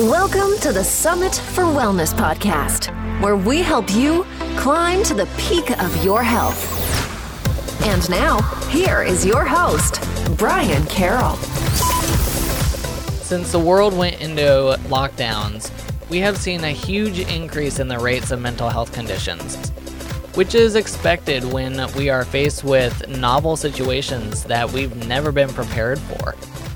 Welcome to the Summit for Wellness podcast, where we help you climb to the peak of your health. And now, here is your host, Brian Carroll. Since the world went into lockdowns, we have seen a huge increase in the rates of mental health conditions, which is expected when we are faced with novel situations that we've never been prepared for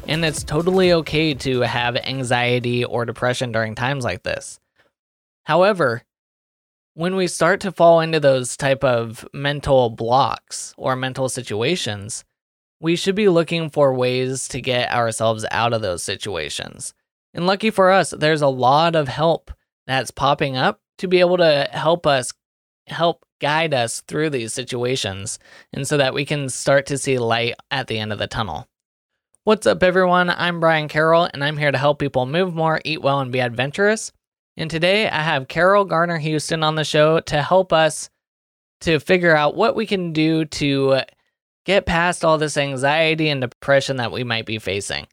and it's totally okay to have anxiety or depression during times like this. However, when we start to fall into those type of mental blocks or mental situations, we should be looking for ways to get ourselves out of those situations. And lucky for us, there's a lot of help that's popping up to be able to help us help guide us through these situations and so that we can start to see light at the end of the tunnel. What's up, everyone? I'm Brian Carroll, and I'm here to help people move more, eat well, and be adventurous. And today I have Carol Garner Houston on the show to help us to figure out what we can do to get past all this anxiety and depression that we might be facing.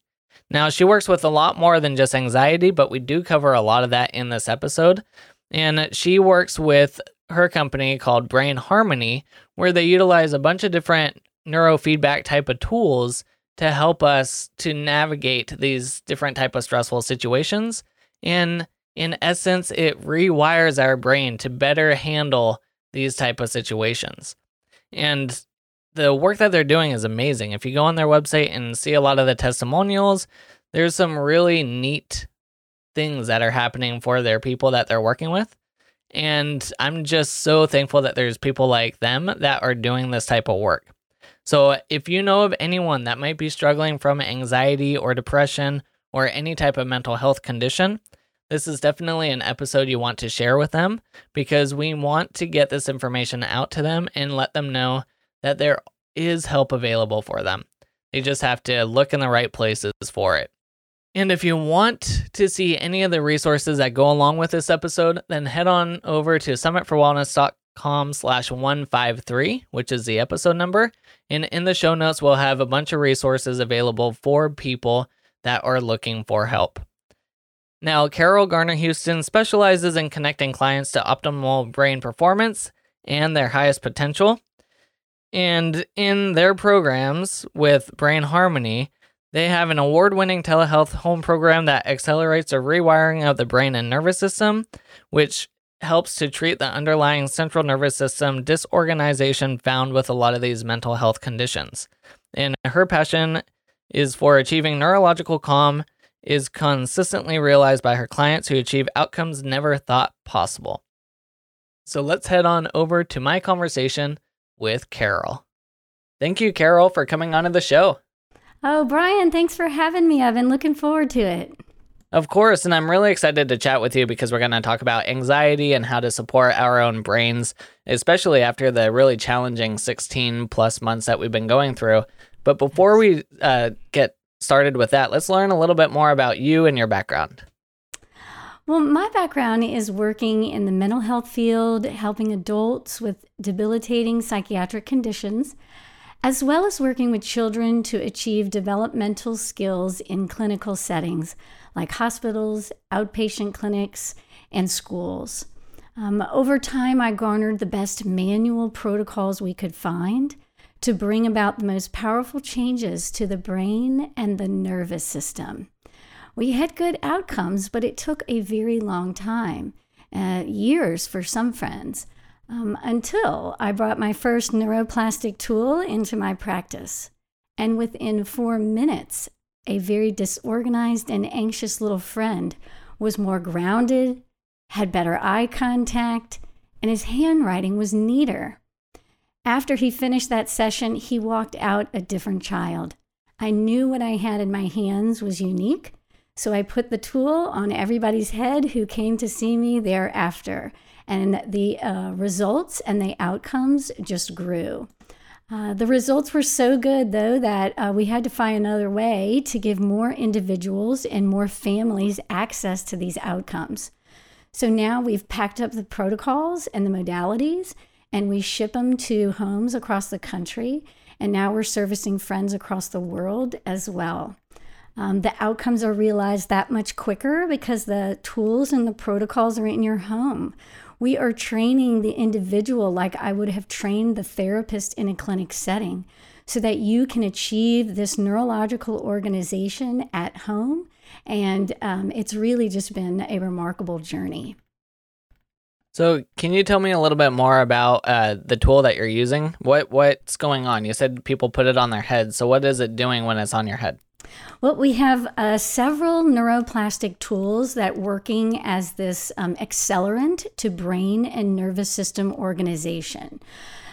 Now, she works with a lot more than just anxiety, but we do cover a lot of that in this episode. And she works with her company called Brain Harmony, where they utilize a bunch of different neurofeedback type of tools to help us to navigate these different type of stressful situations. And in essence it rewires our brain to better handle these type of situations. And the work that they're doing is amazing. If you go on their website and see a lot of the testimonials there's some really neat things that are happening for their people that they're working with. And i'm just so thankful that there's people like them that are doing this type of work so, if you know of anyone that might be struggling from anxiety or depression or any type of mental health condition, this is definitely an episode you want to share with them because we want to get this information out to them and let them know that there is help available for them. They just have to look in the right places for it. And if you want to see any of the resources that go along with this episode, then head on over to summitforwellness.com slash 153, which is the episode number. And in the show notes, we'll have a bunch of resources available for people that are looking for help. Now, Carol Garner Houston specializes in connecting clients to optimal brain performance and their highest potential. And in their programs with Brain Harmony, they have an award winning telehealth home program that accelerates a rewiring of the brain and nervous system, which helps to treat the underlying central nervous system disorganization found with a lot of these mental health conditions. And her passion is for achieving neurological calm is consistently realized by her clients who achieve outcomes never thought possible. So let's head on over to my conversation with Carol. Thank you, Carol, for coming onto the show. Oh, Brian, thanks for having me. I've been looking forward to it. Of course, and I'm really excited to chat with you because we're going to talk about anxiety and how to support our own brains, especially after the really challenging 16 plus months that we've been going through. But before we uh, get started with that, let's learn a little bit more about you and your background. Well, my background is working in the mental health field, helping adults with debilitating psychiatric conditions, as well as working with children to achieve developmental skills in clinical settings like hospitals, outpatient clinics, and schools. Um, over time, I garnered the best manual protocols we could find to bring about the most powerful changes to the brain and the nervous system. We had good outcomes, but it took a very long time uh, years for some friends um, until I brought my first neuroplastic tool into my practice. And within four minutes, a very disorganized and anxious little friend, was more grounded, had better eye contact, and his handwriting was neater. After he finished that session, he walked out a different child. I knew what I had in my hands was unique, so I put the tool on everybody's head who came to see me thereafter. And the uh, results and the outcomes just grew. Uh, the results were so good, though, that uh, we had to find another way to give more individuals and more families access to these outcomes. So now we've packed up the protocols and the modalities, and we ship them to homes across the country. And now we're servicing friends across the world as well. Um, the outcomes are realized that much quicker because the tools and the protocols are in your home. We are training the individual like I would have trained the therapist in a clinic setting so that you can achieve this neurological organization at home. And um, it's really just been a remarkable journey. So, can you tell me a little bit more about uh, the tool that you're using? What what's going on? You said people put it on their head. So, what is it doing when it's on your head? Well, we have uh, several neuroplastic tools that working as this um, accelerant to brain and nervous system organization.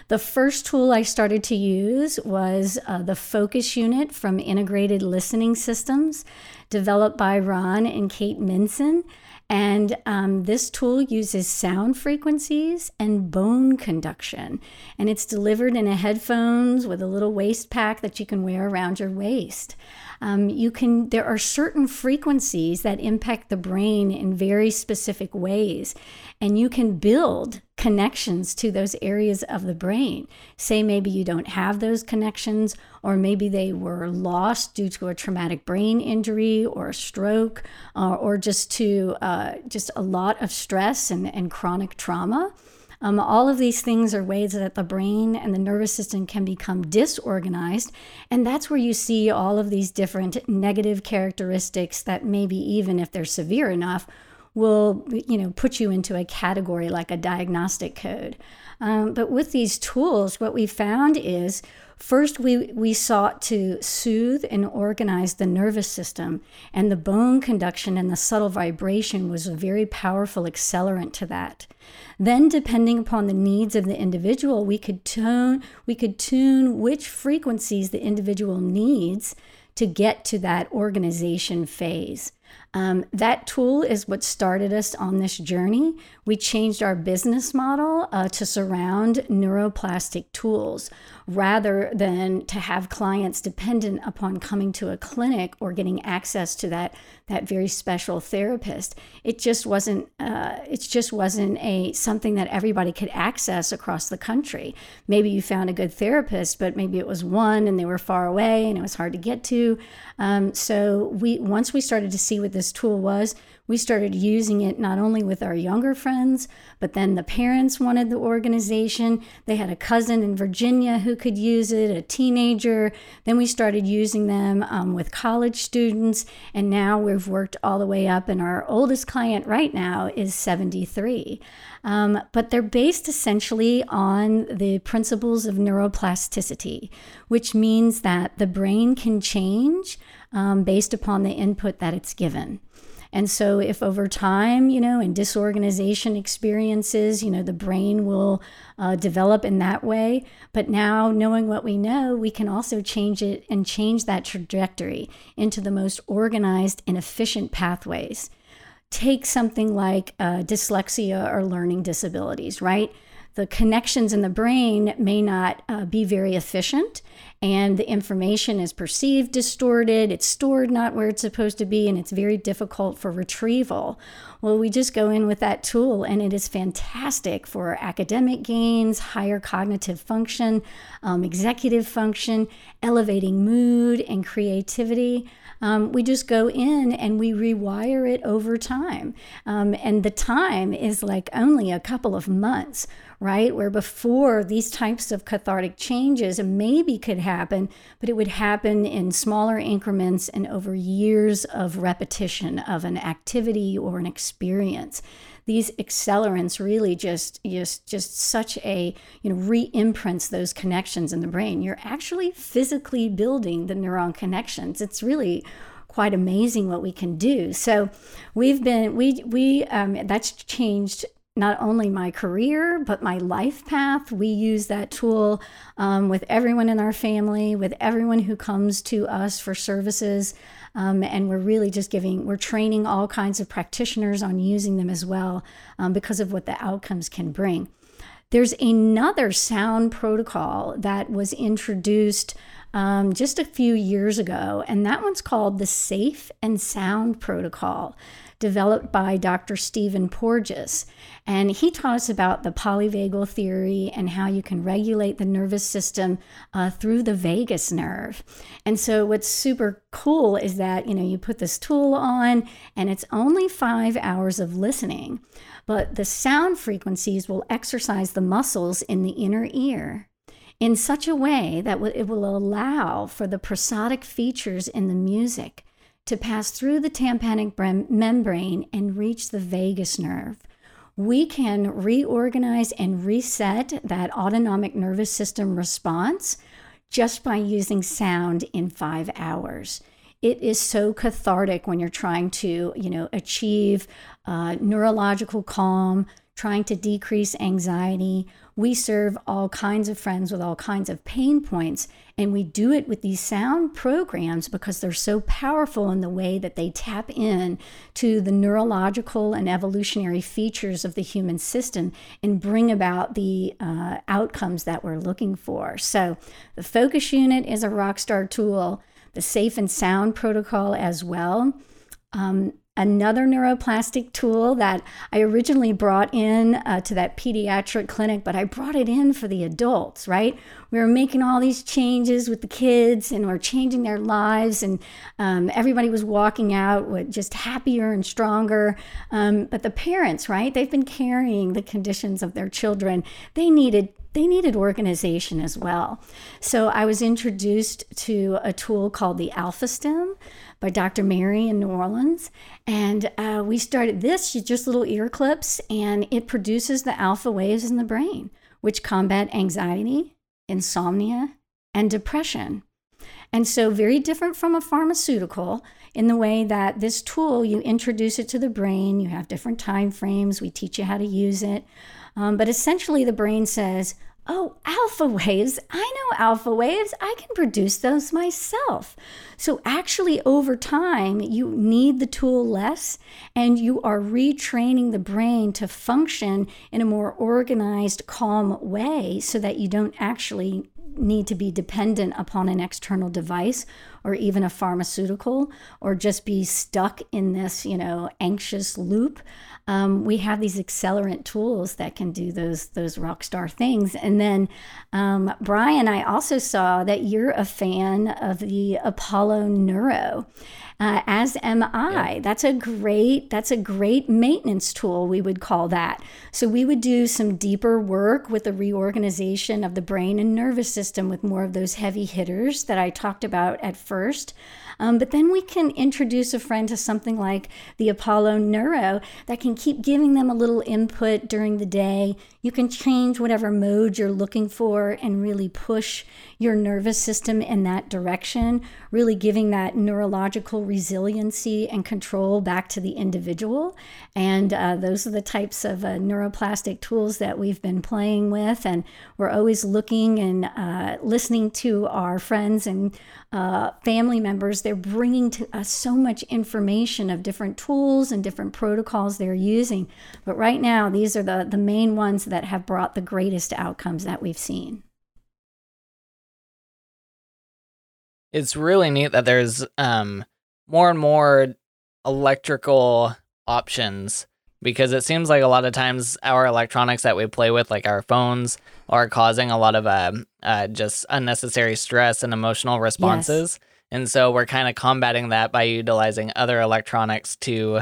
The first tool I started to use was uh, the focus unit from Integrated Listening Systems, developed by Ron and Kate Minson. And um, this tool uses sound frequencies and bone conduction. And it's delivered in a headphones with a little waist pack that you can wear around your waist. Um, you can there are certain frequencies that impact the brain in very specific ways and you can build connections to those areas of the brain. Say maybe you don't have those connections or maybe they were lost due to a traumatic brain injury or a stroke uh, or just to uh, just a lot of stress and, and chronic trauma um, all of these things are ways that the brain and the nervous system can become disorganized. And that's where you see all of these different negative characteristics that maybe even if they're severe enough, will you know put you into a category like a diagnostic code. Um, but with these tools, what we found is First, we, we sought to soothe and organize the nervous system, and the bone conduction and the subtle vibration was a very powerful accelerant to that. Then, depending upon the needs of the individual, we could tune, we could tune which frequencies the individual needs to get to that organization phase. Um, that tool is what started us on this journey. We changed our business model uh, to surround neuroplastic tools rather than to have clients dependent upon coming to a clinic or getting access to that that very special therapist. It just wasn't uh, it just wasn't a something that everybody could access across the country. Maybe you found a good therapist, but maybe it was one and they were far away and it was hard to get to. Um, so we once we started to see what this tool was, we started using it not only with our younger friends, but then the parents wanted the organization. They had a cousin in Virginia who could use it, a teenager. Then we started using them um, with college students, and now we've worked all the way up, and our oldest client right now is 73. Um, but they're based essentially on the principles of neuroplasticity, which means that the brain can change um, based upon the input that it's given. And so, if over time, you know, in disorganization experiences, you know, the brain will uh, develop in that way. But now, knowing what we know, we can also change it and change that trajectory into the most organized and efficient pathways. Take something like uh, dyslexia or learning disabilities, right? The connections in the brain may not uh, be very efficient and the information is perceived distorted it's stored not where it's supposed to be and it's very difficult for retrieval. Well we just go in with that tool and it is fantastic for academic gains higher cognitive function um, executive function elevating mood and creativity. Um, we just go in and we rewire it over time. Um, and the time is like only a couple of months right? Where before these types of cathartic changes maybe could happen, but it would happen in smaller increments and over years of repetition of an activity or an experience. These accelerants really just just just such a you know re-imprints those connections in the brain. You're actually physically building the neuron connections. It's really quite amazing what we can do. So we've been we we um, that's changed not only my career, but my life path. We use that tool um, with everyone in our family, with everyone who comes to us for services. Um, and we're really just giving, we're training all kinds of practitioners on using them as well um, because of what the outcomes can bring. There's another sound protocol that was introduced um, just a few years ago, and that one's called the Safe and Sound Protocol developed by Dr. Stephen Porges. And he taught us about the polyvagal theory and how you can regulate the nervous system uh, through the vagus nerve. And so, what's super cool is that, you know, you put this tool on and it's only five hours of listening, but the sound frequencies will exercise the muscles in the inner ear in such a way that it will allow for the prosodic features in the music to pass through the tympanic membrane and reach the vagus nerve. We can reorganize and reset that autonomic nervous system response just by using sound in five hours. It is so cathartic when you're trying to, you know, achieve uh, neurological calm, trying to decrease anxiety. We serve all kinds of friends with all kinds of pain points, and we do it with these sound programs because they're so powerful in the way that they tap in to the neurological and evolutionary features of the human system and bring about the uh, outcomes that we're looking for. So, the focus unit is a rockstar tool, the safe and sound protocol as well. Um, another neuroplastic tool that I originally brought in uh, to that pediatric clinic, but I brought it in for the adults, right? We were making all these changes with the kids and we're changing their lives, and um, everybody was walking out with just happier and stronger. Um, but the parents, right? They've been carrying the conditions of their children. They needed they needed organization as well. So I was introduced to a tool called the Alpha Stim by Dr. Mary in New Orleans. And uh, we started this, just little ear clips, and it produces the alpha waves in the brain, which combat anxiety, insomnia, and depression. And so, very different from a pharmaceutical in the way that this tool, you introduce it to the brain, you have different time frames, we teach you how to use it. Um, but essentially, the brain says, Oh, alpha waves. I know alpha waves. I can produce those myself. So, actually, over time, you need the tool less and you are retraining the brain to function in a more organized, calm way so that you don't actually need to be dependent upon an external device or even a pharmaceutical or just be stuck in this, you know, anxious loop um, we have these accelerant tools that can do those those rock star things. And then, um, Brian, I also saw that you're a fan of the Apollo Neuro. Uh, as am I. Yeah. That's a great that's a great maintenance tool. We would call that. So we would do some deeper work with the reorganization of the brain and nervous system with more of those heavy hitters that I talked about at first. Um, but then we can introduce a friend to something like the Apollo Neuro that can keep giving them a little input during the day. You can change whatever mode you're looking for and really push your nervous system in that direction, really giving that neurological resiliency and control back to the individual. And uh, those are the types of uh, neuroplastic tools that we've been playing with. And we're always looking and uh, listening to our friends and uh, family members. They're bringing to us so much information of different tools and different protocols they're using. But right now, these are the, the main ones that have brought the greatest outcomes that we've seen. It's really neat that there's um, more and more electrical options because it seems like a lot of times our electronics that we play with, like our phones, are causing a lot of uh, uh, just unnecessary stress and emotional responses. Yes. And so we're kind of combating that by utilizing other electronics to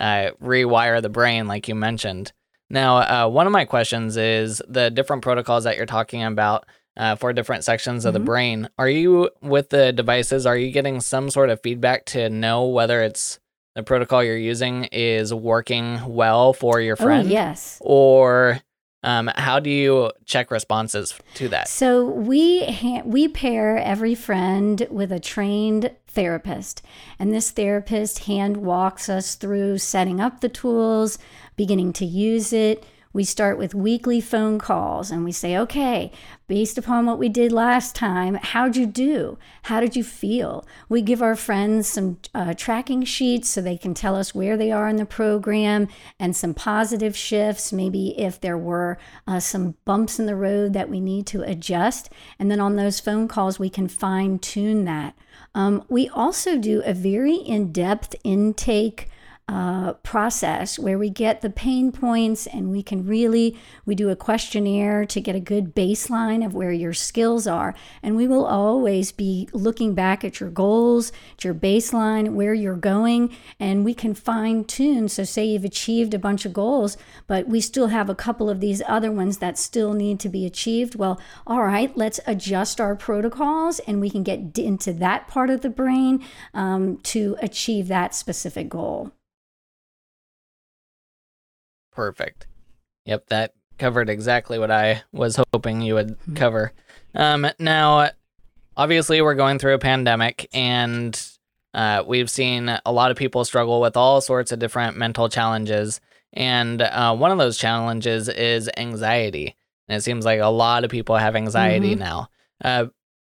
uh, rewire the brain, like you mentioned. Now, uh, one of my questions is the different protocols that you're talking about uh, for different sections of mm-hmm. the brain. Are you, with the devices, are you getting some sort of feedback to know whether it's the protocol you're using is working well for your oh, friend? Oh, yes. Or um, how do you check responses to that? So we ha- we pair every friend with a trained therapist, and this therapist hand walks us through setting up the tools, beginning to use it. We start with weekly phone calls and we say, okay, based upon what we did last time, how'd you do? How did you feel? We give our friends some uh, tracking sheets so they can tell us where they are in the program and some positive shifts, maybe if there were uh, some bumps in the road that we need to adjust. And then on those phone calls, we can fine tune that. Um, we also do a very in depth intake uh, process where we get the pain points and we can really we do a questionnaire to get a good baseline of where your skills are. And we will always be looking back at your goals at your baseline where you're going and we can fine tune so say you've achieved a bunch of goals but we still have a couple of these other ones that still need to be achieved. Well all right let's adjust our protocols and we can get into that part of the brain um, to achieve that specific goal Perfect. Yep, that covered exactly what I was hoping you would mm-hmm. cover. Um, now, obviously, we're going through a pandemic, and uh, we've seen a lot of people struggle with all sorts of different mental challenges. And uh, one of those challenges is anxiety. And it seems like a lot of people have anxiety mm-hmm. now. Uh,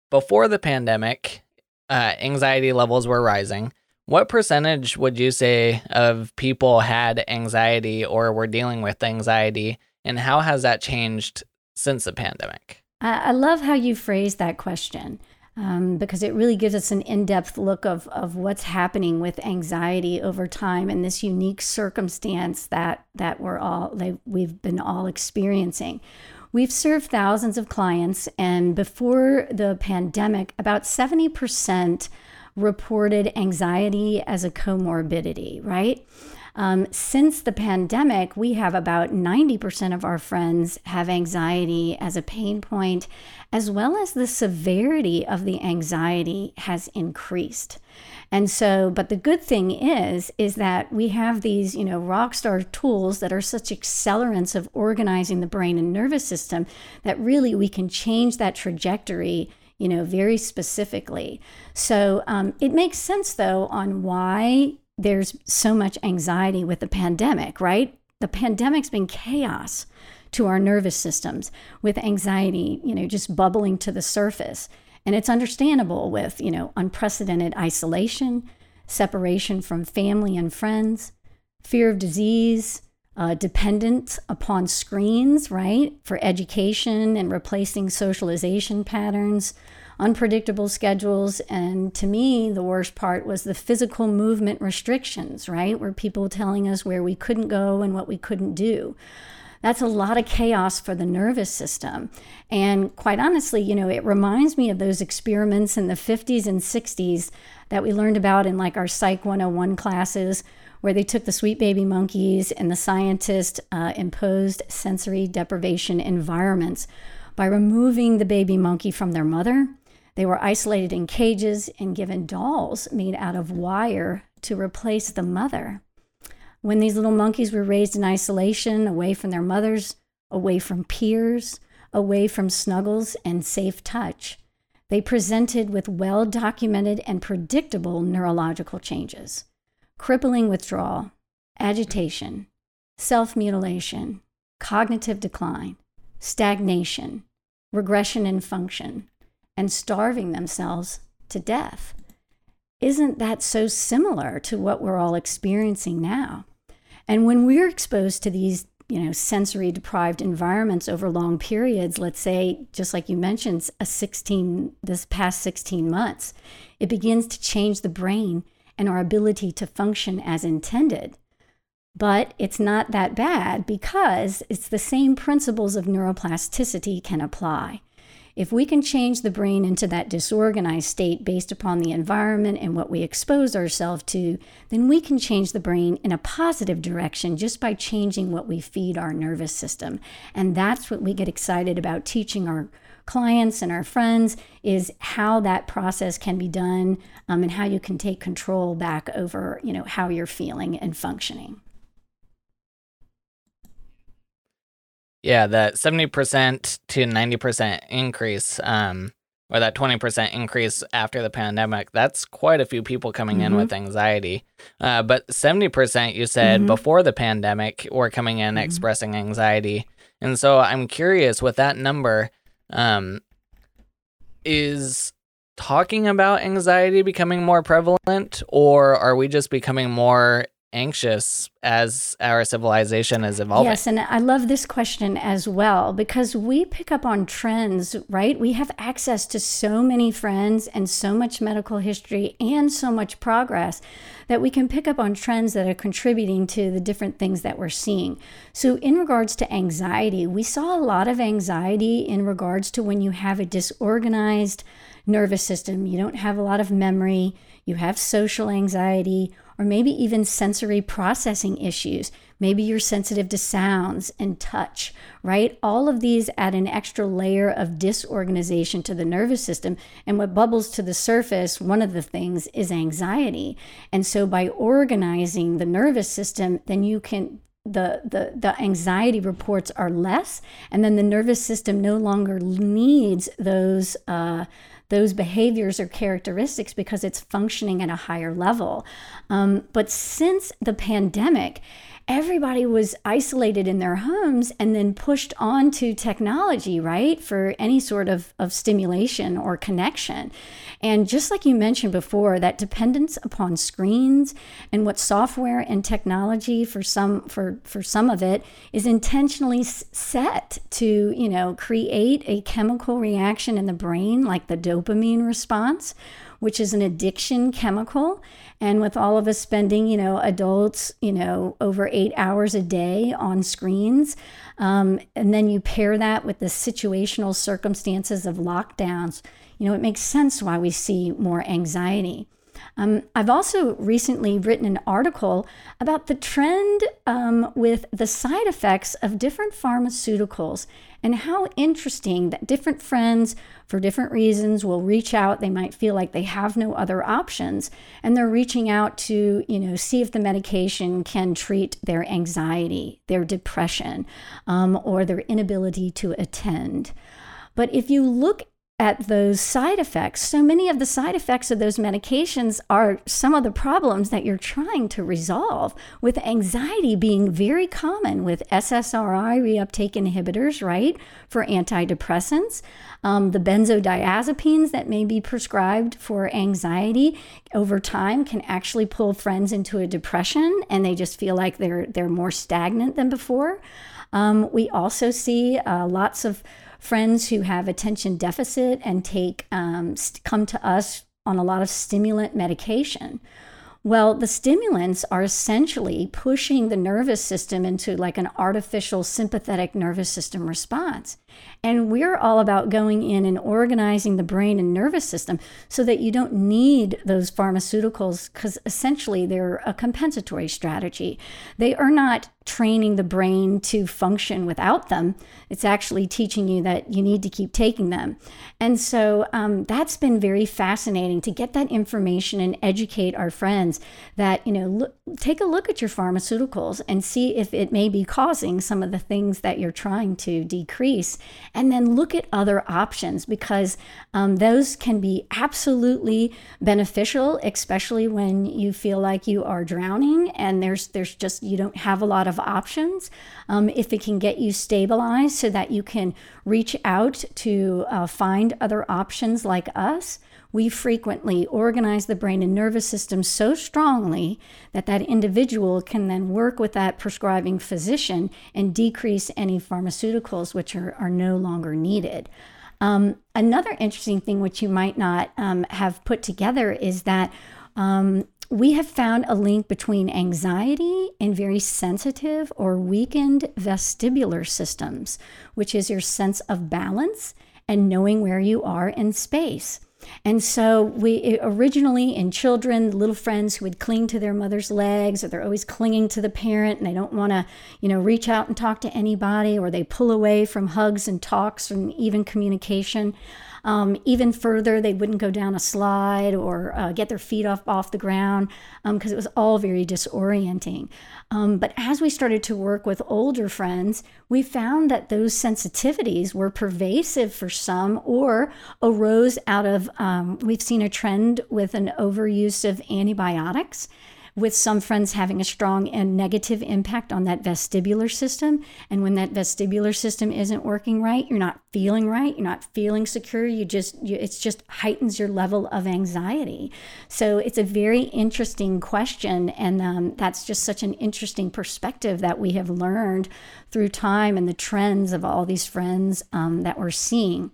before the pandemic, uh, anxiety levels were rising. What percentage would you say of people had anxiety or were dealing with anxiety, and how has that changed since the pandemic? I, love how you phrased that question um, because it really gives us an in depth look of, of what's happening with anxiety over time and this unique circumstance that, that we're all, that we've been all experiencing. We've served thousands of clients, and before the pandemic, about 70% reported anxiety as a comorbidity, right? Um, since the pandemic, we have about 90% of our friends have anxiety as a pain point, as well as the severity of the anxiety has increased. And so, but the good thing is, is that we have these, you know, rock star tools that are such accelerants of organizing the brain and nervous system that really we can change that trajectory you know, very specifically. So um, it makes sense, though, on why there's so much anxiety with the pandemic, right? The pandemic's been chaos to our nervous systems with anxiety, you know, just bubbling to the surface. And it's understandable with, you know, unprecedented isolation, separation from family and friends, fear of disease, uh, dependent upon screens, right, for education and replacing socialization patterns, unpredictable schedules. And to me, the worst part was the physical movement restrictions, right, where people telling us where we couldn't go and what we couldn't do. That's a lot of chaos for the nervous system. And quite honestly, you know, it reminds me of those experiments in the 50s and 60s that we learned about in like our Psych 101 classes where they took the sweet baby monkeys and the scientists uh, imposed sensory deprivation environments by removing the baby monkey from their mother. They were isolated in cages and given dolls made out of wire to replace the mother. When these little monkeys were raised in isolation, away from their mothers, away from peers, away from snuggles and safe touch, they presented with well documented and predictable neurological changes crippling withdrawal, agitation, self mutilation, cognitive decline, stagnation, regression in function, and starving themselves to death. Isn't that so similar to what we're all experiencing now? And when we're exposed to these, you know, sensory deprived environments over long periods, let's say, just like you mentioned, a 16, this past 16 months, it begins to change the brain and our ability to function as intended. But it's not that bad because it's the same principles of neuroplasticity can apply. If we can change the brain into that disorganized state based upon the environment and what we expose ourselves to, then we can change the brain in a positive direction just by changing what we feed our nervous system. And that's what we get excited about teaching our clients and our friends is how that process can be done um, and how you can take control back over you know how you're feeling and functioning yeah that 70% to 90% increase um, or that 20% increase after the pandemic, that's quite a few people coming mm-hmm. in with anxiety. Uh, but 70% you said mm-hmm. before the pandemic were coming in mm-hmm. expressing anxiety. And so I'm curious with that number, um, is talking about anxiety becoming more prevalent, or are we just becoming more anxious as our civilization is evolving. Yes, and I love this question as well because we pick up on trends, right? We have access to so many friends and so much medical history and so much progress that we can pick up on trends that are contributing to the different things that we're seeing. So, in regards to anxiety, we saw a lot of anxiety in regards to when you have a disorganized nervous system, you don't have a lot of memory, you have social anxiety or maybe even sensory processing issues. Maybe you're sensitive to sounds and touch, right? All of these add an extra layer of disorganization to the nervous system. And what bubbles to the surface, one of the things is anxiety. And so by organizing the nervous system, then you can the, the the anxiety reports are less and then the nervous system no longer needs those uh, those behaviors or characteristics because it's functioning at a higher level. Um, but since the pandemic, everybody was isolated in their homes and then pushed onto technology, right, for any sort of, of stimulation or connection. And just like you mentioned before, that dependence upon screens and what software and technology for some for for some of it is intentionally set to, you know, create a chemical reaction in the brain like the dopamine response which is an addiction chemical. And with all of us spending, you know, adults, you know, over eight hours a day on screens, um, and then you pair that with the situational circumstances of lockdowns, you know, it makes sense why we see more anxiety. Um, I've also recently written an article about the trend um, with the side effects of different pharmaceuticals and how interesting that different friends, for different reasons, will reach out. They might feel like they have no other options, and they're reaching out to, you know, see if the medication can treat their anxiety, their depression, um, or their inability to attend. But if you look at those side effects. So many of the side effects of those medications are some of the problems that you're trying to resolve, with anxiety being very common with SSRI reuptake inhibitors, right, for antidepressants. Um, the benzodiazepines that may be prescribed for anxiety over time can actually pull friends into a depression and they just feel like they're, they're more stagnant than before. Um, we also see uh, lots of friends who have attention deficit and take um, come to us on a lot of stimulant medication. Well, the stimulants are essentially pushing the nervous system into like an artificial sympathetic nervous system response. And we're all about going in and organizing the brain and nervous system so that you don't need those pharmaceuticals because essentially they're a compensatory strategy. They are not training the brain to function without them. It's actually teaching you that you need to keep taking them. And so um, that's been very fascinating to get that information and educate our friends that, you know, look, take a look at your pharmaceuticals and see if it may be causing some of the things that you're trying to decrease and then look at other options because um, those can be absolutely beneficial, especially when you feel like you are drowning and there's there's just you don't have a lot of options. Um, if it can get you stabilized so that you can reach out to uh, find other options like us we frequently organize the brain and nervous system so strongly that that individual can then work with that prescribing physician and decrease any pharmaceuticals which are, are no longer needed. Um, another interesting thing, which you might not um, have put together, is that um, we have found a link between anxiety and very sensitive or weakened vestibular systems, which is your sense of balance and knowing where you are in space. And so we originally in children, little friends who would cling to their mother's legs or they're always clinging to the parent and they don't want to, you know, reach out and talk to anybody or they pull away from hugs and talks and even communication. Um, even further, they wouldn't go down a slide or uh, get their feet off off the ground because um, it was all very disorienting. Um, but as we started to work with older friends, we found that those sensitivities were pervasive for some or arose out of, um, we've seen a trend with an overuse of antibiotics with some friends having a strong and negative impact on that vestibular system. And when that vestibular system isn't working right, you're not feeling right, you're not feeling secure, you just, you, it's just heightens your level of anxiety. So it's a very interesting question. And um, that's just such an interesting perspective that we have learned through time and the trends of all these friends um, that we're seeing.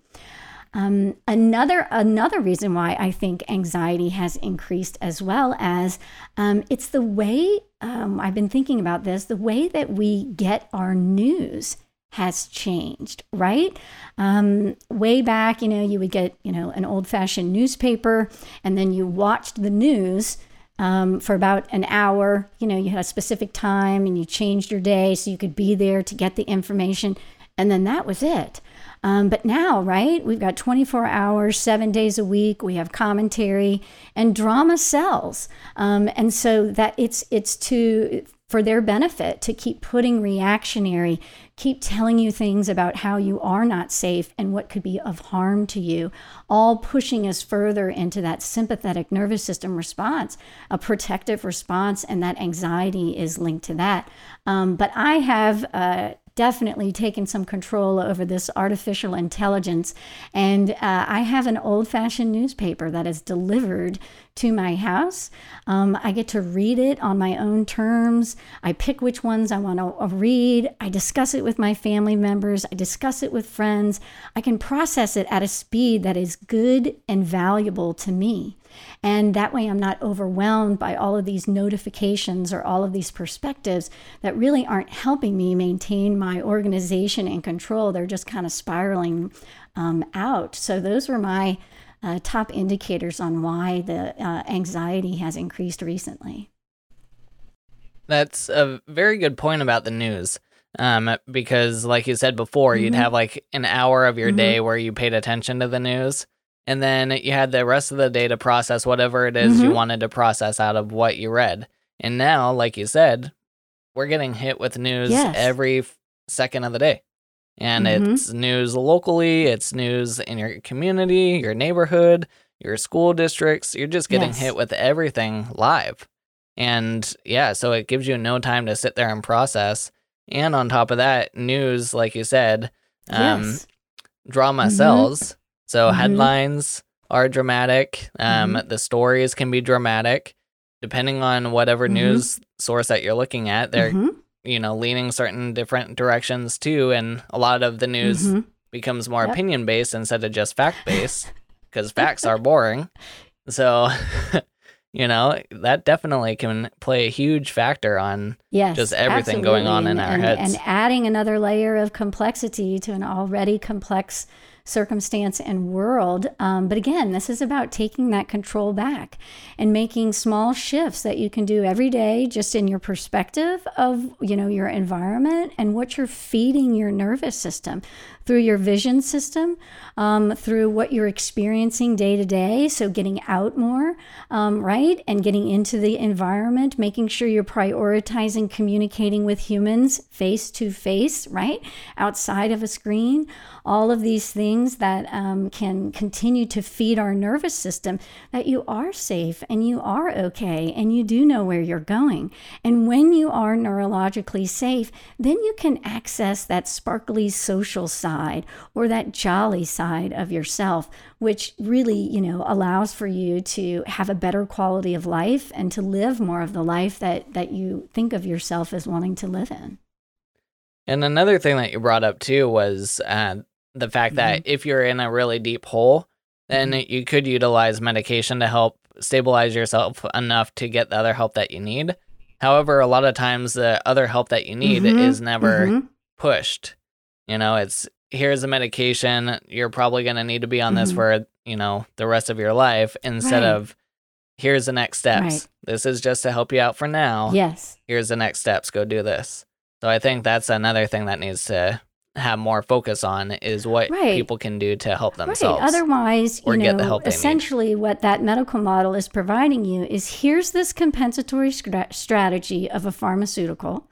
Um, another another reason why I think anxiety has increased as well as um, it's the way um, I've been thinking about this. The way that we get our news has changed, right? Um, way back, you know, you would get you know an old fashioned newspaper, and then you watched the news. Um, for about an hour. You know, you had a specific time and you changed your day so you could be there to get the information. And then that was it. Um, but now, right, we've got 24 hours, seven days a week. We have commentary and drama sells, um, and so that it's it's to for their benefit to keep putting reactionary, keep telling you things about how you are not safe and what could be of harm to you, all pushing us further into that sympathetic nervous system response, a protective response, and that anxiety is linked to that. Um, but I have uh, definitely taken some control over this artificial intelligence. And uh, I have an old fashioned newspaper that is delivered to my house. Um, I get to read it on my own terms. I pick which ones I want to uh, read. I discuss it with my family members. I discuss it with friends. I can process it at a speed that is good and valuable to me. And that way, I'm not overwhelmed by all of these notifications or all of these perspectives that really aren't helping me maintain my organization and control. They're just kind of spiraling um, out. So, those were my uh, top indicators on why the uh, anxiety has increased recently. That's a very good point about the news. Um, because, like you said before, mm-hmm. you'd have like an hour of your mm-hmm. day where you paid attention to the news and then you had the rest of the day to process whatever it is mm-hmm. you wanted to process out of what you read. And now, like you said, we're getting hit with news yes. every second of the day. And mm-hmm. it's news locally, it's news in your community, your neighborhood, your school districts. You're just getting yes. hit with everything live. And yeah, so it gives you no time to sit there and process. And on top of that, news, like you said, um, yes. drama mm-hmm. sells. So mm-hmm. headlines are dramatic. Um, mm-hmm. The stories can be dramatic, depending on whatever mm-hmm. news source that you're looking at. They're mm-hmm. You know leaning certain different directions too, and a lot of the news mm-hmm. becomes more yep. opinion based instead of just fact based because facts are boring. So. you know that definitely can play a huge factor on yes, just everything absolutely. going on in and, our heads and adding another layer of complexity to an already complex circumstance and world. Um, but again, this is about taking that control back and making small shifts that you can do every day, just in your perspective of you know your environment and what you're feeding your nervous system through your vision system, um, through what you're experiencing day to day. So, getting out more, um, right? And getting into the environment, making sure you're prioritizing communicating with humans face to face, right? Outside of a screen. All of these things that um, can continue to feed our nervous system that you are safe and you are okay and you do know where you're going. And when you are neurologically safe, then you can access that sparkly social side side or that jolly side of yourself, which really, you know, allows for you to have a better quality of life and to live more of the life that, that you think of yourself as wanting to live in. And another thing that you brought up too was uh, the fact mm-hmm. that if you're in a really deep hole, then mm-hmm. you could utilize medication to help stabilize yourself enough to get the other help that you need. However, a lot of times the other help that you need mm-hmm. is never mm-hmm. pushed. You know, it's here's a medication you're probably going to need to be on this mm-hmm. for you know the rest of your life instead right. of here's the next steps right. this is just to help you out for now yes here's the next steps go do this so i think that's another thing that needs to have more focus on is what Right. people can do to help themselves. Right. Otherwise, you know, help they need. essentially what that medical model is providing you is here's this compensatory stra- strategy of a pharmaceutical,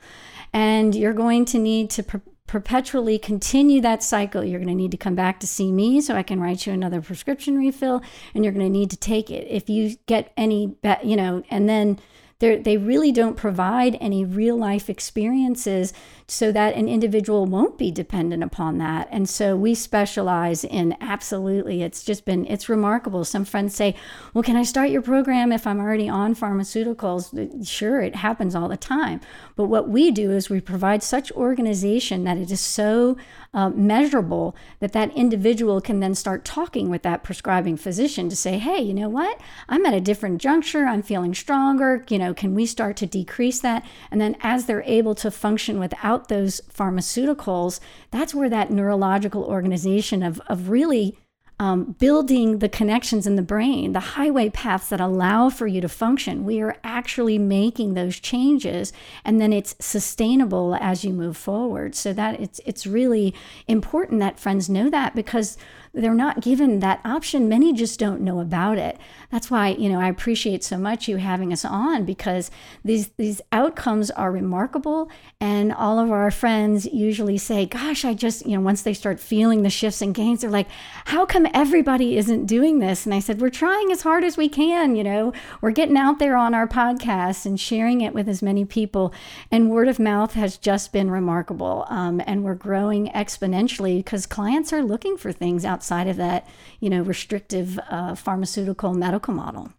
and you're going to need to perpetually continue that cycle. You're going to need to come back to see me so I can write you another prescription refill, and you're going to need to take it. If you get any, you know, and then they really don't provide any real life experiences so that an individual won't be dependent upon that. And so we specialize in absolutely, it's just been, it's remarkable. Some friends say, well, can I start your program if I'm already on pharmaceuticals? Sure, it happens all the time. But what we do is we provide such organization that it is so uh, measurable that that individual can then start talking with that prescribing physician to say, hey, you know what? I'm at a different juncture. I'm feeling stronger. You know, can we start to decrease that? And then as they're able to function without those pharmaceuticals, that's where that neurological organization of, of really um, building the connections in the brain, the highway paths that allow for you to function. We are actually making those changes, and then it's sustainable as you move forward. So that it's it's really important that friends know that because they're not given that option. Many just don't know about it. That's why you know I appreciate so much you having us on because these these outcomes are remarkable, and all of our friends usually say, "Gosh, I just you know once they start feeling the shifts and gains, they're like, how come everybody isn't doing this?" And I said, "We're trying as hard as we can. You know, we're getting out there on our podcasts and sharing it with as many people, and word of mouth has just been remarkable, um, and we're growing exponentially because clients are looking for things outside of that you know restrictive uh, pharmaceutical medical model."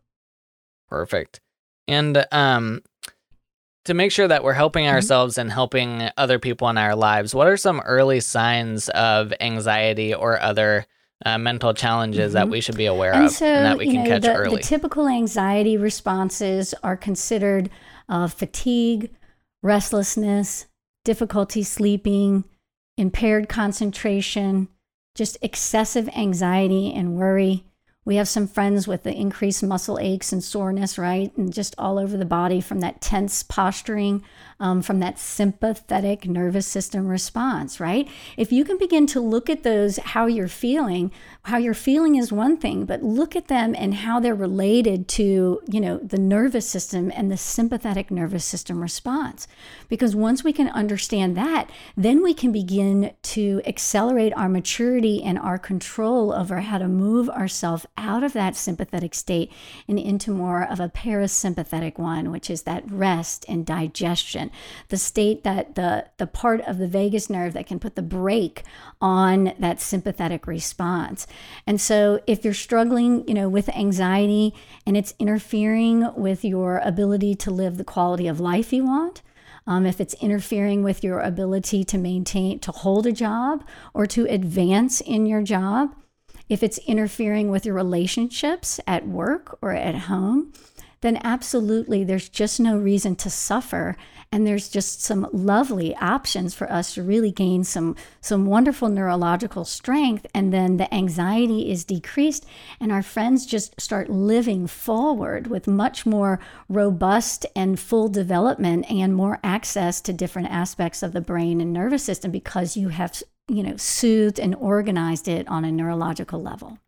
Perfect. And um to make sure that we're helping Mm-hmm. ourselves and helping other people in our lives, what are some early signs of anxiety or other uh, mental challenges that we should be aware Mm-hmm. And of so, and that we can know, catch the, early? the typical anxiety responses are considered uh, fatigue, restlessness, difficulty sleeping, impaired concentration, just excessive anxiety and worry. We have some friends with the increased muscle aches and soreness, right? And just all over the body from that tense posturing, um, from that sympathetic nervous system response, right? If you can begin to look at those, how you're feeling, how you're feeling is one thing, but look at them and how they're related to, you know, the nervous system and the sympathetic nervous system response. Because once we can understand that, then we can begin to accelerate our maturity and our control over how to move ourselves out of that sympathetic state and into more of a parasympathetic one, which is that rest and digestion, the state that the the part of the vagus nerve that can put the brake on that sympathetic response. And so if you're struggling, you know, with anxiety and it's interfering with your ability to live the quality of life you want, um, if it's interfering with your ability to maintain, to hold a job or to advance in your job, if it's interfering with your relationships at work or at home, then absolutely there's just no reason to suffer and there's just some lovely options for us to really gain some some wonderful neurological strength and then the anxiety is decreased and our friends just start living forward with much more robust and full development and more access to different aspects of the brain and nervous system because you have you know soothed and organized it on a neurological level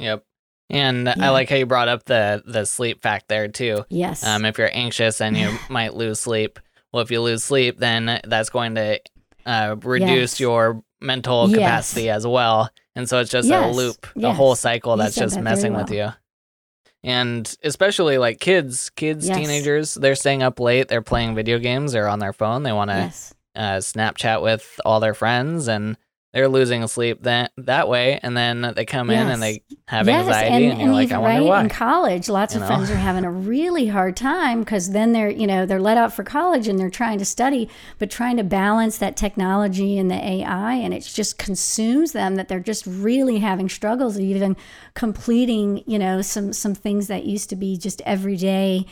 Yep. And I like how you brought up the the sleep fact there too. yes Um, if you're anxious and you might lose sleep, well, if you lose sleep, then that's going to uh, reduce Yes. your mental Yes. capacity as well. And so it's just a Yes. loop, a whole cycle that's just that messing with well. you. And especially like kids, kids, Yes. teenagers, they're staying up late, they're playing video games, they're on their phone, they want to uh, Snapchat with all their friends, and they're losing sleep that that way. And then they come in and they have Yes, anxiety, and, you're like, I wonder right why. in college, lots You of know? friends are having a really hard time because then they're, you know, they're let out for college and they're trying to study, but trying to balance that technology and the AI, and it just consumes them that they're just really having struggles even completing, you know, some some things that used to be just everyday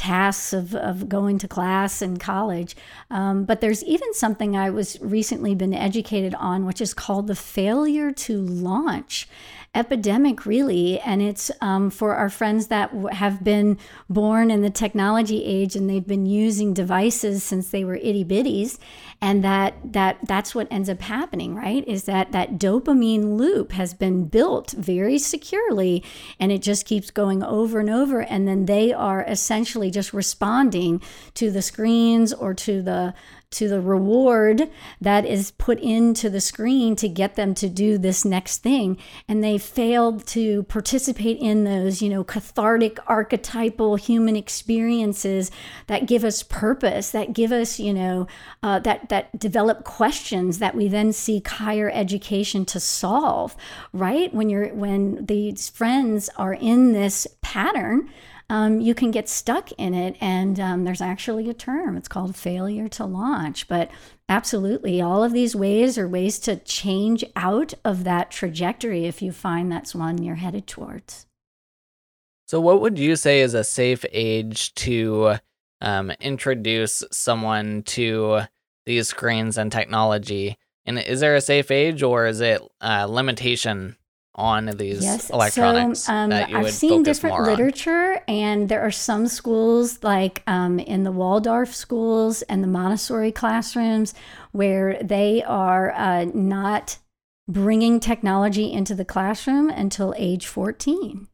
tasks of, of going to class and college. Um, but there's even something I was recently been educated on, which is called the failure to launch. Epidemic, really. And it's um, for our friends that have been born in the technology age and they've been using devices since they were itty bitties. And that, that that's what ends up happening, right? Is that that dopamine loop has been built very securely and it just keeps going over and over. And then they are essentially just responding to the screens or to the to the reward that is put into the screen to get them to do this next thing. And they failed to participate in those you know cathartic archetypal human experiences that give us purpose that give us you know uh, that that develop questions that we then seek higher education to solve right? When you're when these friends are in this pattern um, you can get stuck in it. And um, there's actually a term, it's called failure to launch. But absolutely, all of these ways are ways to change out of that trajectory if you find that's one you're headed towards. So, what would you say is a safe age to um, introduce someone to these screens and technology? And is there a safe age or is it a limitation on these yes. electronics so, um, I've seen different literature, and there are some schools, like um, in the Waldorf schools and the Montessori classrooms, where they are uh, not bringing technology into the classroom until age 14.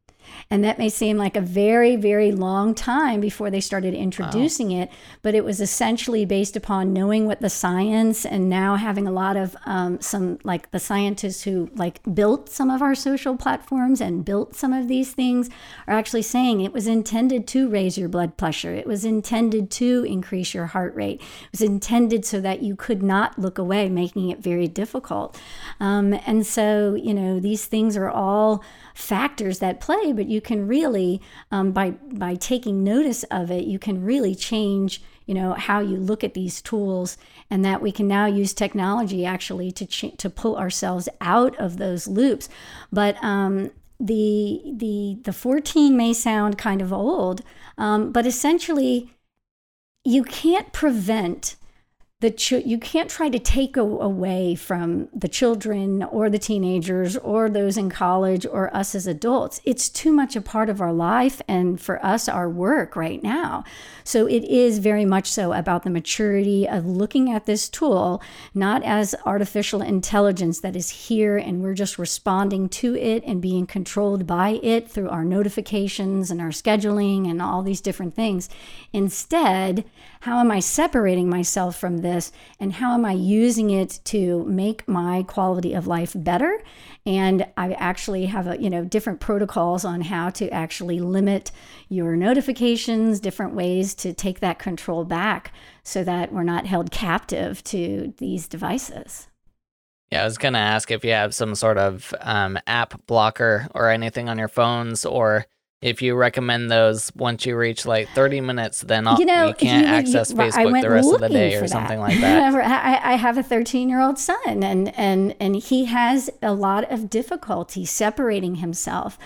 And that may seem like a very, very long time before they started introducing wow. it, but it was essentially based upon knowing what the science and now having a lot of um, some like the scientists who like built some of our social platforms and built some of these things are actually saying it was intended to raise your blood pressure. It was intended to increase your heart rate. It was intended so that you could not look away, making it very difficult. Um, and so, you know, these things are all factors that play, but you can really, um, by by taking notice of it, you can really change, you know, how you look at these tools, and that we can now use technology actually to ch- to pull ourselves out of those loops. But um, the the the 14 may sound kind of old, um, but essentially, you can't prevent the ch- you can't try to take a- away from the children or the teenagers or those in college or us as adults. It's too much a part of our life and for us, our work right now. So it is very much so about the maturity of looking at this tool not as artificial intelligence that is here and we're just responding to it and being controlled by it through our notifications and our scheduling and all these different things. Instead, how am I separating myself from this and how am I using it to make my quality of life better? And I actually have a, you know different protocols on how to actually limit your notifications, different ways to take that control back so that we're not held captive to these devices. Yeah, I was going to ask if you have some sort of um, app blocker or anything on your phones or if you recommend those once you reach like 30 minutes then I'll, you, know, you can't you, access you, facebook the rest of the day or something like that. I, I have a 13 year old son and and and he has a lot of difficulty separating himself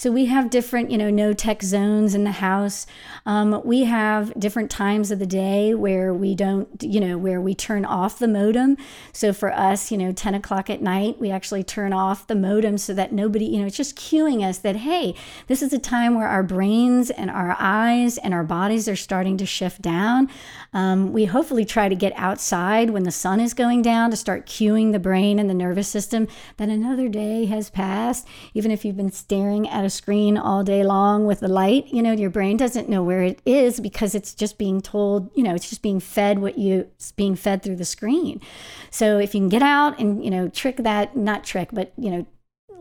so we have different, you know, no tech zones in the house. Um, we have different times of the day where we don't, you know, where we turn off the modem. So for us, you know, 10 o'clock at night, we actually turn off the modem so that nobody, you know, it's just cueing us that, hey, this is a time where our brains and our eyes and our bodies are starting to shift down. Um, we hopefully try to get outside when the sun is going down to start cueing the brain and the nervous system that another day has passed, even if you've been staring at a screen all day long with the light, you know, your brain doesn't know where it is because it's just being told, you know, it's just being fed what you it's being fed through the screen. So if you can get out and, you know, trick that, not trick, but, you know,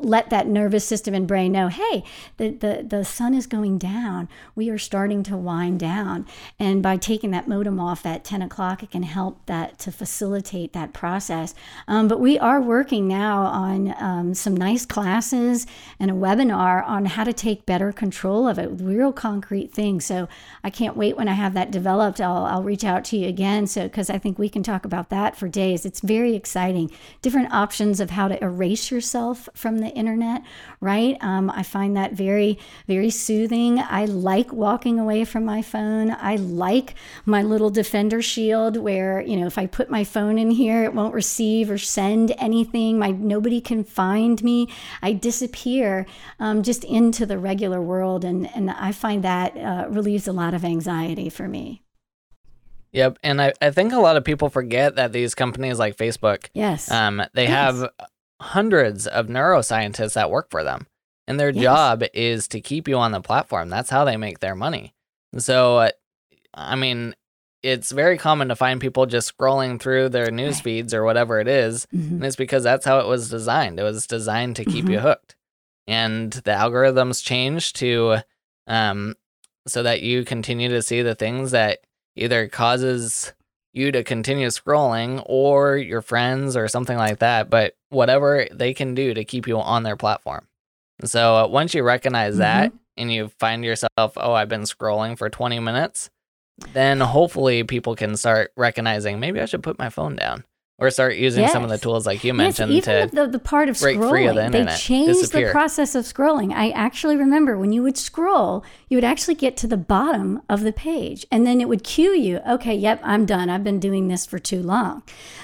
let that nervous system and brain know hey the, the, the sun is going down. We are starting to wind down. And by taking that modem off at 10 o'clock it can help that to facilitate that process. Um, but we are working now on um, some nice classes and a webinar on how to take better control of it real concrete things so i can't wait when i have that developed. I'll, I'll reach out to you again. So because i think we can talk about that for days. It's very exciting. Different options of how to erase yourself from the the internet, right? Um, I find that very, very soothing. I like walking away from my phone. I like my little defender shield where, you know, if I put my phone in here, it won't receive or send anything. My nobody can find me. I disappear um, just into the regular world. And, and I find that uh, relieves a lot of anxiety for me. Yep, and I, I think a lot of people forget that these companies like Facebook, yes, um, they yes. have hundreds of neuroscientists that work for them, and their yes. job is to keep you on the platform. That's how they make their money. So, uh, I mean, it's very common to find people just scrolling through their news right. feeds or whatever it is, mm-hmm. and it's because that's how it was designed. It was designed to keep mm-hmm. you hooked, and the algorithms change to, um, so that you continue to see the things that either causes you to continue scrolling or your friends or something like that, but whatever they can do to keep you on their platform. So uh, once you recognize mm-hmm. that and you find yourself, oh, I've been scrolling for 20 minutes, then hopefully people can start recognizing maybe I should put my phone down or start using yes. some of the tools like you mentioned yes, even to the, the part of break scrolling. free of the they changed disappear. the process of scrolling. I actually remember when you would scroll, you would actually get to the bottom of the page and then it would cue you, okay, yep, I'm done. I've been doing this for too long.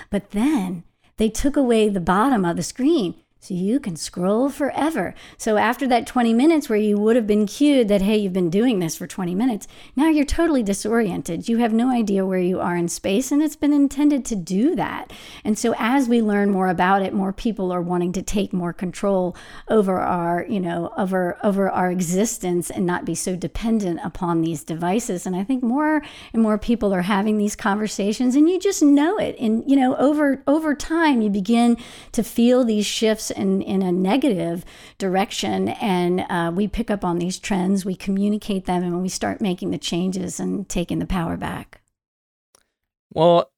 But then they took away the bottom of the screen. So you can scroll forever. So after that 20 minutes where you would have been cued that, hey, you've been doing this for 20 minutes, now you're totally disoriented. You have no idea where you are in space, and it's been intended to do that. And so as we learn more about it, more people are wanting to take more control over our, you know, over over our existence and not be so dependent upon these devices. And I think more and more people are having these conversations, and you just know it. And you know, over over time, you begin to feel these shifts in, in a negative direction and uh, we pick up on these trends we communicate them and we start making the changes and taking the power back. Well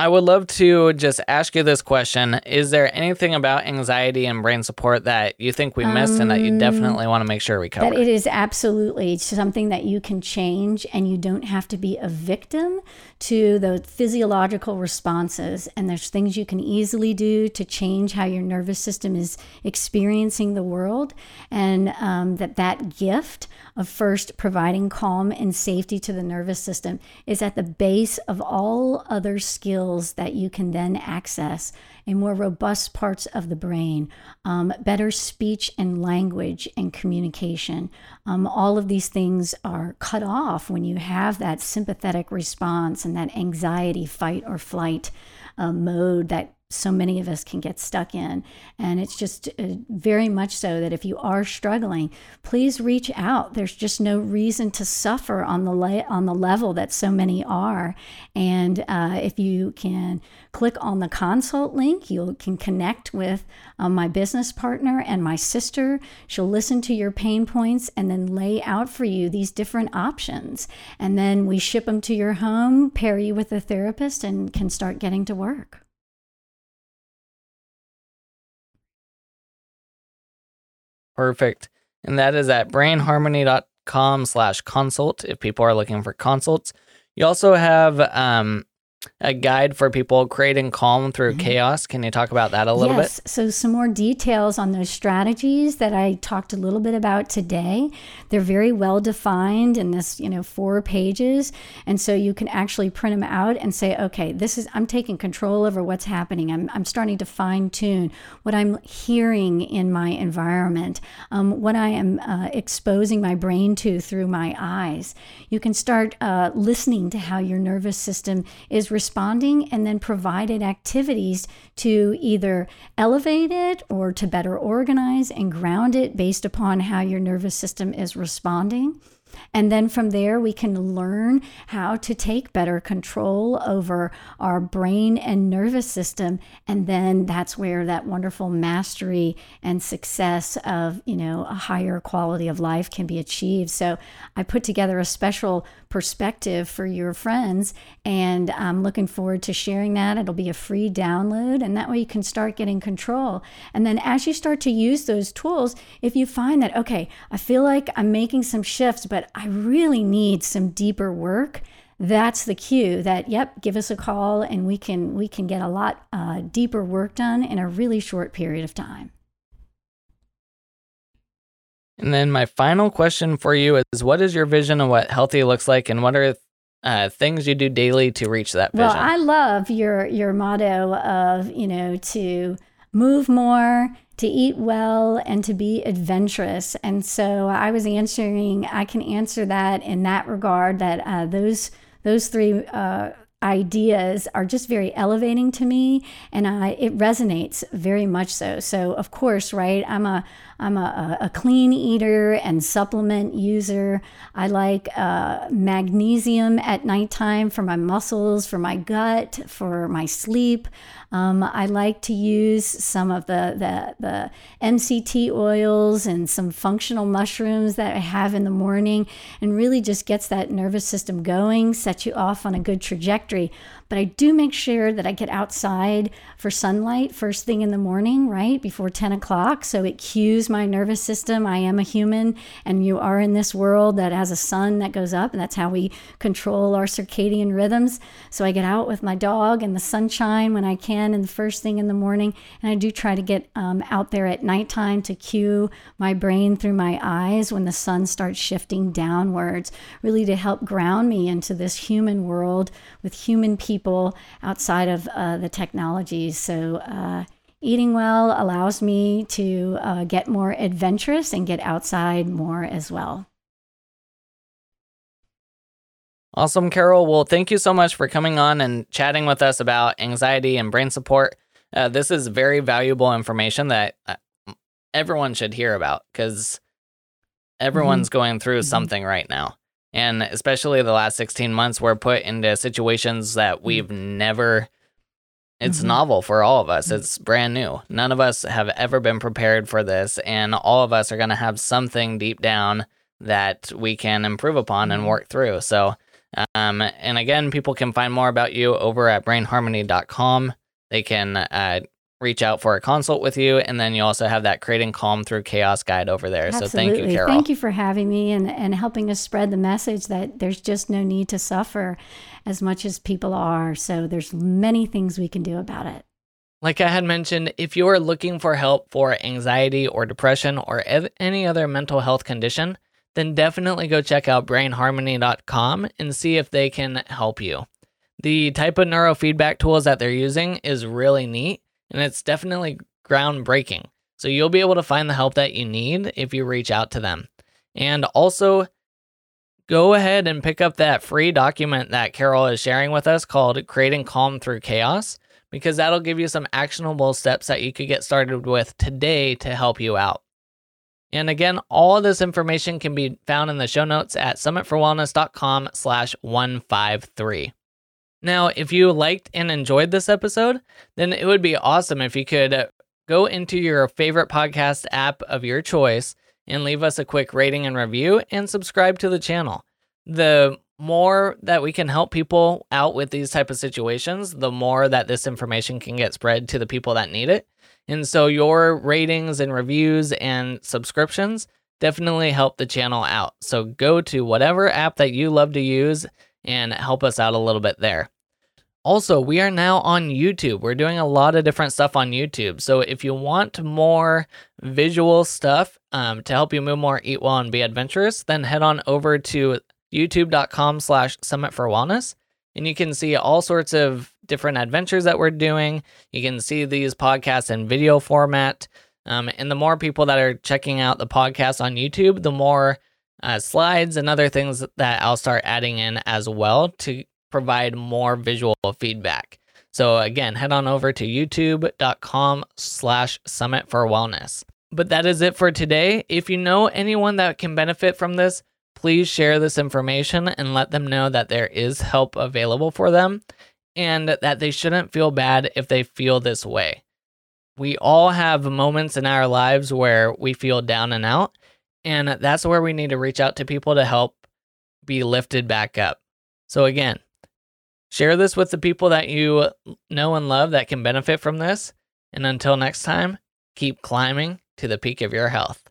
I would love to just ask you this question. Is there anything about anxiety and brain support that you think we missed um, and that you definitely want to make sure we cover? That it is absolutely something that you can change and you don't have to be a victim to the physiological responses. And there's things you can easily do to change how your nervous system is experiencing the world. And um, that that gift of first providing calm and safety to the nervous system is at the base of all other skills that you can then access in more robust parts of the brain, um, better speech and language and communication. Um, all of these things are cut off when you have that sympathetic response and that anxiety, fight or flight uh, mode that so many of us can get stuck in. And it's just uh, very much so that if you are struggling, please reach out. There's just no reason to suffer on the le- on the level that so many are. And uh, if you can click on the consult link, you can connect with uh, my business partner and my sister. She'll listen to your pain points and then lay out for you these different options. And then we ship them to your home, pair you with a therapist, and can start getting to work. Perfect. And that is at brainharmony.com slash consult if people are looking for consults. You also have um, a guide for people creating calm through mm-hmm. chaos. Can you talk about that a little yes. bit? So, some more details on those strategies that I talked a little bit about today. They're very well defined in this, you know, four pages. And so you can actually print them out and say, okay, this is, I'm taking control over what's happening. I'm, I'm starting to fine tune what I'm hearing in my environment, um, what I am uh, exposing my brain to through my eyes. You can start uh, listening to how your nervous system is responding and then provided activities to either elevate it or to better organize and ground it based upon how your nervous system is responding. And then from there, we can learn how to take better control over our brain and nervous system. And then that's where that wonderful mastery and success of, you know, a higher quality of life can be achieved. So I put together a special perspective for your friends, and I'm looking forward to sharing that. It'll be a free download, and that way you can start getting control. And then as you start to use those tools, if you find that, okay, I feel like I'm making some shifts, but I really need some deeper work, that's the cue that yep give us a call and we can we can get a lot uh, deeper work done in a really short period of time And then my final question for you is what is your vision of what healthy looks like and what are uh, things you do daily to reach that vision? Well, I love your your motto of, you know, to move more, to eat well, and to be adventurous. And so I was answering, I can answer that in that regard that uh, those those three uh, ideas are just very elevating to me and I, it resonates very much so. So of course right i'm a i'm a, a clean eater and supplement user. I like uh, magnesium at nighttime for my muscles for my gut for my sleep. Um, I like to use some of the, the, the MCT oils and some functional mushrooms that I have in the morning and really just gets that nervous system going, sets you off on a good trajectory factory but I do make sure that I get outside for sunlight first thing in the morning, right before 10 o'clock. So it cues my nervous system. I am a human, and you are in this world that has a sun that goes up, and that's how we control our circadian rhythms. So I get out with my dog and the sunshine when I can, and the first thing in the morning. And I do try to get um, out there at nighttime to cue my brain through my eyes when the sun starts shifting downwards, really to help ground me into this human world with human people people outside of uh, the technologies. So, uh, eating well allows me to uh, get more adventurous and get outside more as well. Awesome, Carol. Well, thank you so much for coming on and chatting with us about anxiety and brain support. Uh, this is very valuable information that uh, everyone should hear about because everyone's mm-hmm. going through mm-hmm. something right now and especially the last 16 months we're put into situations that mm. we've never it's mm-hmm. novel for all of us mm. it's brand new none of us have ever been prepared for this and all of us are going to have something deep down that we can improve upon and mm-hmm. work through so um, and again people can find more about you over at brainharmony.com they can uh, reach out for a consult with you. And then you also have that creating calm through chaos guide over there. Absolutely. So thank you, Carol. Thank you for having me and, and helping us spread the message that there's just no need to suffer as much as people are. So there's many things we can do about it. Like I had mentioned, if you are looking for help for anxiety or depression or ev- any other mental health condition, then definitely go check out brainharmony.com and see if they can help you. The type of neurofeedback tools that they're using is really neat and it's definitely groundbreaking. So you'll be able to find the help that you need if you reach out to them. And also, go ahead and pick up that free document that Carol is sharing with us called Creating Calm Through Chaos, because that'll give you some actionable steps that you could get started with today to help you out. And again, all of this information can be found in the show notes at summitforwellness.com slash 153. Now, if you liked and enjoyed this episode, then it would be awesome if you could uh, go into your favorite podcast app of your choice and leave us a quick rating and review and subscribe to the channel. The more that we can help people out with these type of situations, the more that this information can get spread to the people that need it. And so your ratings and reviews and subscriptions definitely help the channel out. So go to whatever app that you love to use and help us out a little bit there. Also, we are now on YouTube. We're doing a lot of different stuff on YouTube. So if you want more visual stuff um, to help you move more, eat well, and be adventurous, then head on over to youtube.com slash summit for wellness. And you can see all sorts of different adventures that we're doing. You can see these podcasts in video format. Um, and the more people that are checking out the podcast on YouTube, the more uh, slides and other things that I'll start adding in as well to provide more visual feedback. So again, head on over to youtube.com slash summit for wellness. But that is it for today. If you know anyone that can benefit from this, please share this information and let them know that there is help available for them and that they shouldn't feel bad if they feel this way. We all have moments in our lives where we feel down and out, and that's where we need to reach out to people to help be lifted back up. So, again, share this with the people that you know and love that can benefit from this. And until next time, keep climbing to the peak of your health.